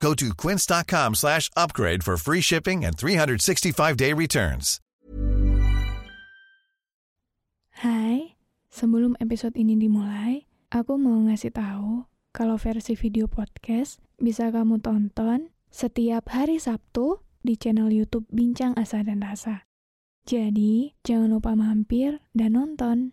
Go to quince.com slash upgrade for free shipping and 365-day returns. Hai, sebelum episode ini dimulai, aku mau ngasih tahu kalau versi video podcast bisa kamu tonton setiap hari Sabtu di channel YouTube Bincang Asa dan Rasa. Jadi, jangan lupa mampir dan nonton.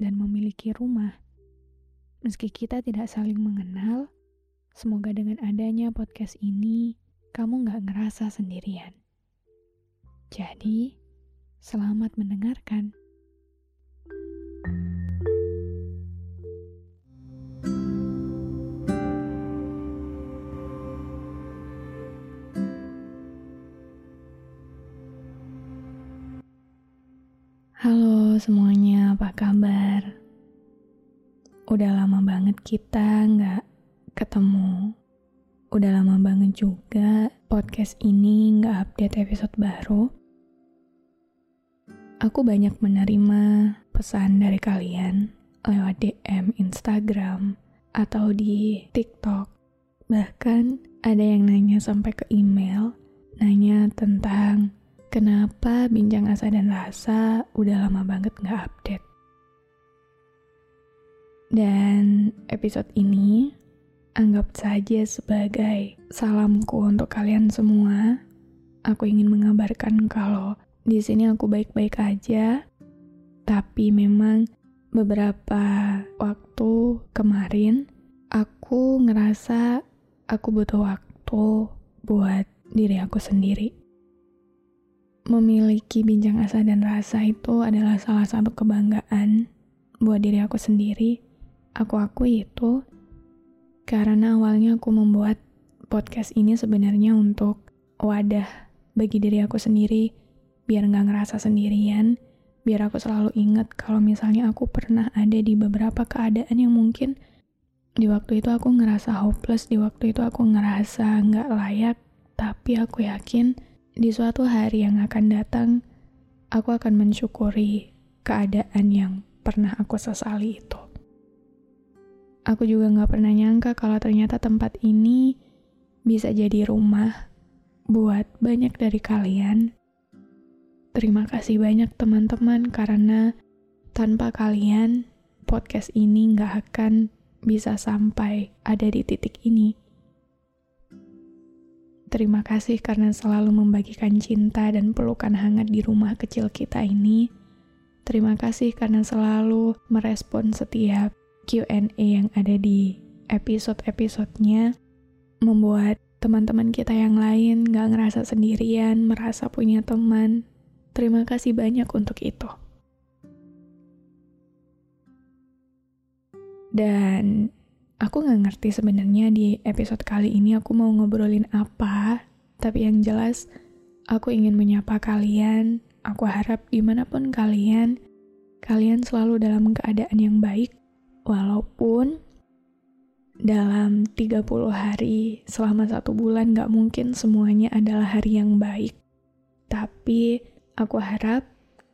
dan memiliki rumah. Meski kita tidak saling mengenal, Semoga dengan adanya podcast ini, kamu gak ngerasa sendirian. Jadi, selamat mendengarkan. Halo semuanya, apa kabar? Udah lama banget kita nggak ketemu. Udah lama banget juga podcast ini nggak update episode baru. Aku banyak menerima pesan dari kalian lewat DM Instagram atau di TikTok. Bahkan ada yang nanya sampai ke email, nanya tentang kenapa Bincang Asa dan Rasa udah lama banget nggak update. Dan episode ini Anggap saja sebagai salamku untuk kalian semua. Aku ingin mengabarkan kalau di sini aku baik-baik aja, tapi memang beberapa waktu kemarin aku ngerasa aku butuh waktu buat diri aku sendiri. Memiliki bincang asa dan rasa itu adalah salah satu kebanggaan buat diri aku sendiri. Aku akui itu karena awalnya aku membuat podcast ini sebenarnya untuk wadah bagi diri aku sendiri, biar nggak ngerasa sendirian, biar aku selalu ingat kalau misalnya aku pernah ada di beberapa keadaan yang mungkin di waktu itu aku ngerasa hopeless, di waktu itu aku ngerasa nggak layak, tapi aku yakin di suatu hari yang akan datang, aku akan mensyukuri keadaan yang pernah aku sesali itu. Aku juga gak pernah nyangka kalau ternyata tempat ini bisa jadi rumah buat banyak dari kalian. Terima kasih banyak teman-teman karena tanpa kalian podcast ini gak akan bisa sampai ada di titik ini. Terima kasih karena selalu membagikan cinta dan pelukan hangat di rumah kecil kita ini. Terima kasih karena selalu merespon setiap Q&A yang ada di episode-episodenya membuat teman-teman kita yang lain gak ngerasa sendirian, merasa punya teman. Terima kasih banyak untuk itu. Dan aku gak ngerti sebenarnya di episode kali ini aku mau ngobrolin apa, tapi yang jelas aku ingin menyapa kalian. Aku harap di mana pun kalian, kalian selalu dalam keadaan yang baik Walaupun dalam 30 hari selama satu bulan gak mungkin semuanya adalah hari yang baik. Tapi aku harap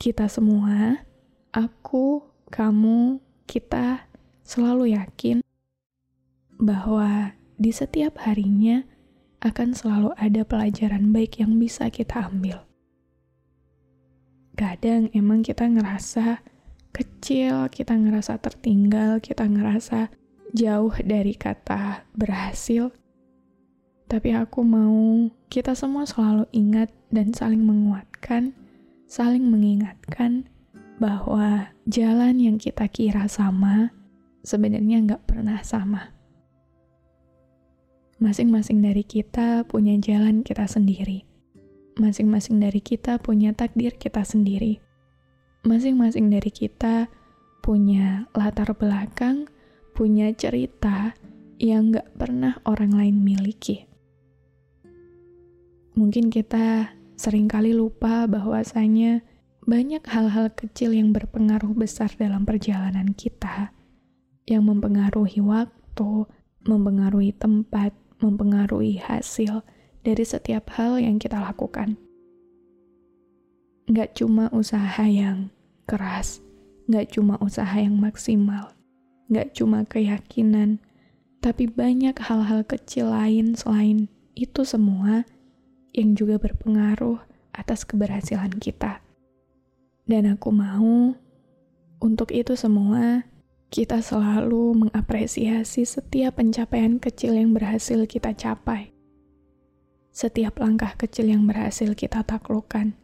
kita semua, aku, kamu, kita selalu yakin bahwa di setiap harinya akan selalu ada pelajaran baik yang bisa kita ambil. Kadang emang kita ngerasa kecil, kita ngerasa tertinggal, kita ngerasa jauh dari kata berhasil, tapi aku mau kita semua selalu ingat dan saling menguatkan, saling mengingatkan bahwa jalan yang kita kira sama sebenarnya nggak pernah sama. Masing-masing dari kita punya jalan kita sendiri. Masing-masing dari kita punya takdir kita sendiri. Masing-masing dari kita punya latar belakang, punya cerita yang nggak pernah orang lain miliki. Mungkin kita sering kali lupa bahwasanya banyak hal-hal kecil yang berpengaruh besar dalam perjalanan kita, yang mempengaruhi waktu, mempengaruhi tempat, mempengaruhi hasil dari setiap hal yang kita lakukan. Gak cuma usaha yang keras, gak cuma usaha yang maksimal, gak cuma keyakinan, tapi banyak hal-hal kecil lain selain itu semua yang juga berpengaruh atas keberhasilan kita. Dan aku mau untuk itu semua kita selalu mengapresiasi setiap pencapaian kecil yang berhasil kita capai, setiap langkah kecil yang berhasil kita taklukkan,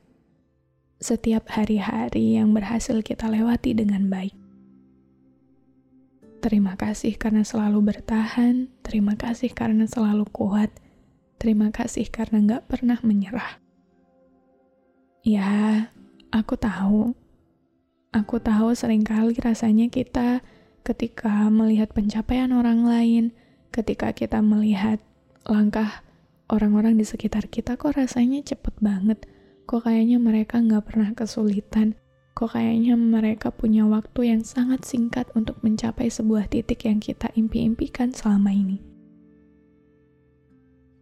setiap hari-hari yang berhasil kita lewati dengan baik. Terima kasih karena selalu bertahan, terima kasih karena selalu kuat, terima kasih karena gak pernah menyerah. Ya, aku tahu. Aku tahu sering kali rasanya kita ketika melihat pencapaian orang lain, ketika kita melihat langkah orang-orang di sekitar kita, kok rasanya cepet banget, kok kayaknya mereka nggak pernah kesulitan, kok kayaknya mereka punya waktu yang sangat singkat untuk mencapai sebuah titik yang kita impi-impikan selama ini.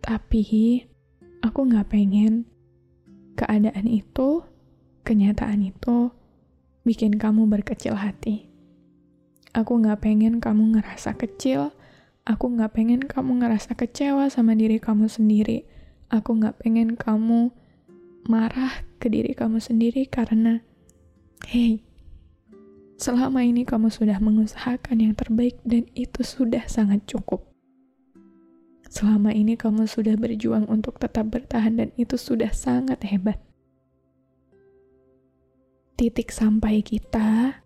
Tapi, aku nggak pengen keadaan itu, kenyataan itu, bikin kamu berkecil hati Aku gak pengen kamu ngerasa kecil. Aku gak pengen kamu ngerasa kecewa sama diri kamu sendiri. Aku gak pengen kamu marah ke diri kamu sendiri karena, hey, selama ini kamu sudah mengusahakan yang terbaik dan itu sudah sangat cukup. Selama ini kamu sudah berjuang untuk tetap bertahan dan itu sudah sangat hebat. Titik sampai kita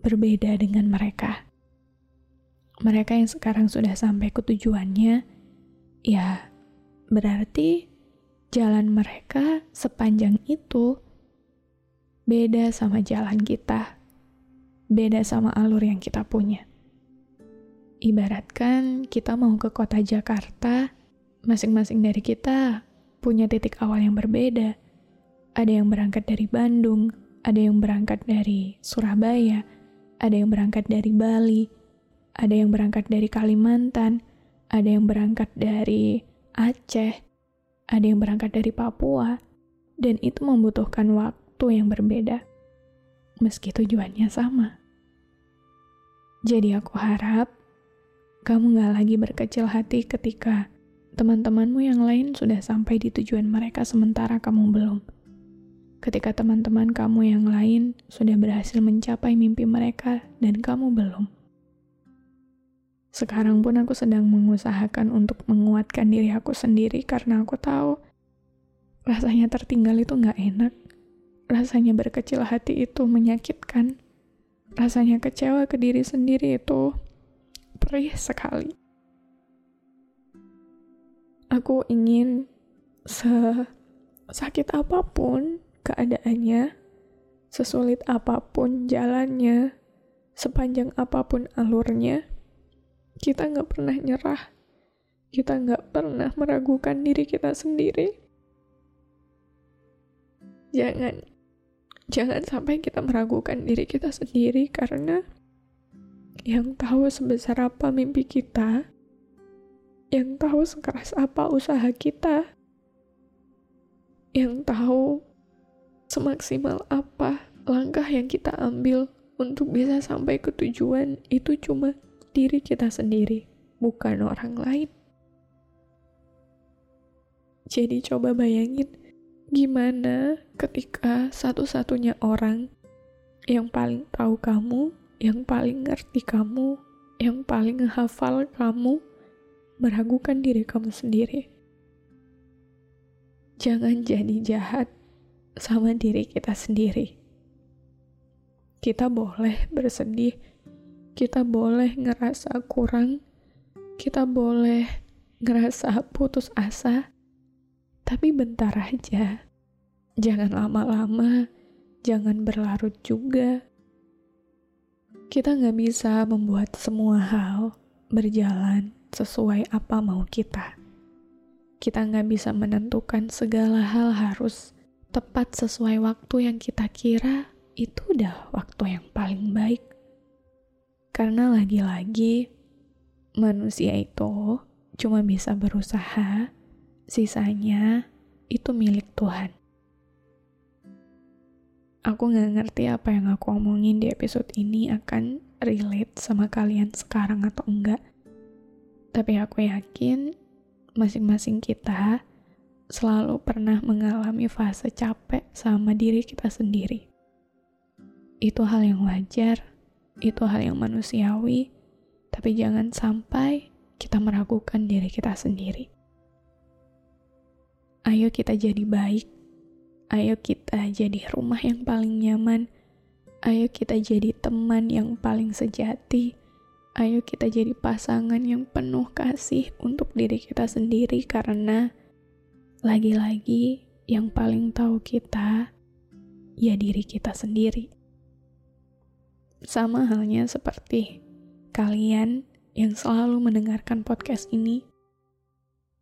berbeda dengan mereka. Mereka yang sekarang sudah sampai ke tujuannya, ya berarti jalan mereka sepanjang itu beda sama jalan kita, beda sama alur yang kita punya. Ibaratkan kita mau ke kota Jakarta, masing-masing dari kita punya titik awal yang berbeda. Ada yang berangkat dari Bandung, ada yang berangkat dari Surabaya, ada yang berangkat dari Bali, ada yang berangkat dari Kalimantan, ada yang berangkat dari Aceh, ada yang berangkat dari Papua, dan itu membutuhkan waktu yang berbeda, meski tujuannya sama. Jadi aku harap kamu gak lagi berkecil hati ketika teman-temanmu yang lain sudah sampai di tujuan mereka sementara kamu belum ketika teman-teman kamu yang lain sudah berhasil mencapai mimpi mereka dan kamu belum. Sekarang pun aku sedang mengusahakan untuk menguatkan diri aku sendiri karena aku tahu rasanya tertinggal itu gak enak. Rasanya berkecil hati itu menyakitkan. Rasanya kecewa ke diri sendiri itu perih sekali. Aku ingin sesakit apa pun keadaannya, sesulit apa pun jalannya, sepanjang apa pun alurnya, kita nggak pernah nyerah. Kita nggak pernah meragukan diri kita sendiri. Jangan, jangan sampai kita meragukan diri kita sendiri karena yang tahu sebesar apa mimpi kita, yang tahu sekeras apa usaha kita, yang tahu semaksimal apa langkah yang kita ambil untuk bisa sampai ke tujuan itu cuma diri kita sendiri, bukan orang lain. Jadi coba bayangin gimana ketika satu-satunya orang yang paling tahu kamu, yang paling ngerti kamu, yang paling hafal kamu meragukan diri kamu sendiri. Jangan jadi jahat sama diri kita sendiri. Kita boleh bersedih, kita boleh ngerasa kurang, kita boleh ngerasa putus asa, tapi bentar aja. Jangan lama-lama, jangan berlarut juga. Kita nggak bisa membuat semua hal berjalan sesuai apa mau kita. Kita nggak bisa menentukan segala hal harus tepat sesuai waktu yang kita kira itu udah waktu yang paling baik. Karena lagi-lagi manusia itu cuma bisa berusaha, sisanya itu milik Tuhan. Aku gak ngerti apa yang aku omongin di episode ini akan relate sama kalian sekarang atau enggak. Tapi aku yakin masing-masing kita selalu pernah mengalami fase capek sama diri kita sendiri. Itu hal yang wajar, itu hal yang manusiawi, tapi jangan sampai kita meragukan diri kita sendiri. Ayo kita jadi baik Ayo kita jadi rumah yang paling nyaman. Ayo kita jadi teman yang paling sejati. Ayo kita jadi pasangan yang penuh kasih untuk diri kita sendiri karena lagi-lagi yang paling tahu kita ya diri kita sendiri. Sama halnya seperti kalian yang selalu mendengarkan podcast ini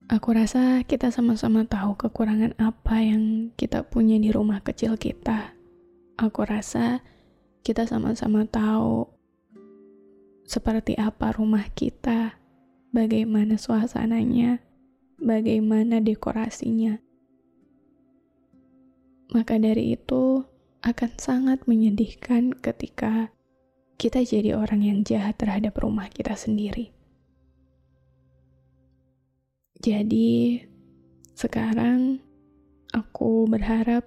Aku rasa kita sama-sama tahu kekurangan apa yang kita punya di rumah kecil kita. Aku rasa kita sama-sama tahu seperti apa rumah kita, bagaimana suasananya, bagaimana dekorasinya. Maka dari itu akan sangat menyedihkan ketika kita jadi orang yang jahat terhadap rumah kita sendiri. Jadi, sekarang aku berharap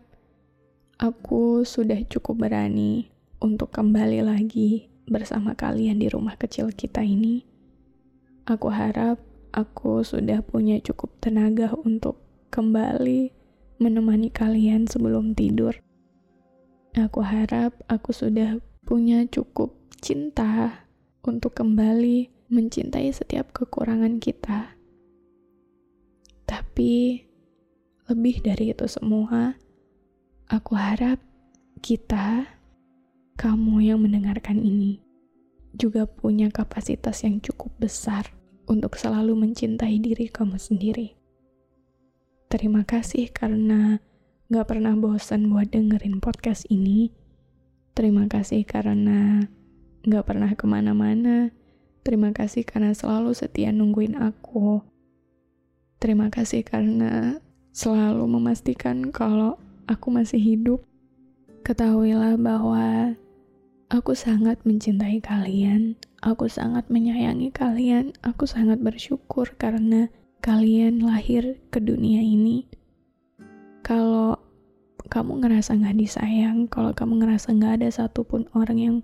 aku sudah cukup berani untuk kembali lagi bersama kalian di rumah kecil kita ini. Aku harap aku sudah punya cukup tenaga untuk kembali menemani kalian sebelum tidur. Aku harap aku sudah punya cukup cinta untuk kembali mencintai setiap kekurangan kita tapi lebih dari itu semua, aku harap kita, kamu yang mendengarkan ini, juga punya kapasitas yang cukup besar untuk selalu mencintai diri kamu sendiri. Terima kasih karena gak pernah bosan buat dengerin podcast ini. Terima kasih karena gak pernah ke mana-mana. Terima kasih karena selalu setia nungguin aku Terima kasih karena selalu memastikan kalau aku masih hidup. Ketahuilah bahwa aku sangat mencintai kalian, aku sangat menyayangi kalian, aku sangat bersyukur karena kalian lahir ke dunia ini. Kalau kamu ngerasa gak disayang, kalau kamu ngerasa gak ada satupun orang yang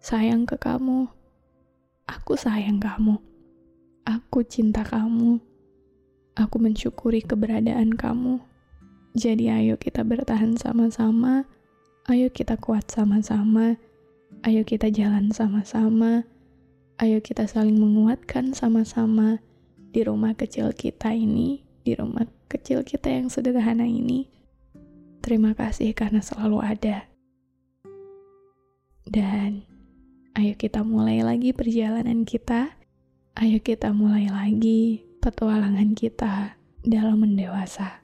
sayang ke kamu, aku sayang kamu. Aku cinta kamu Aku mensyukuri keberadaan kamu. Jadi ayo kita bertahan sama-sama, ayo kita kuat sama-sama, ayo kita jalan sama-sama, ayo kita saling menguatkan sama-sama di rumah kecil kita ini, di rumah kecil kita yang sederhana ini. Terima kasih karena selalu ada. Dan ayo kita mulai lagi perjalanan kita. Ayo kita mulai lagi petualangan kita dalam mendewasa.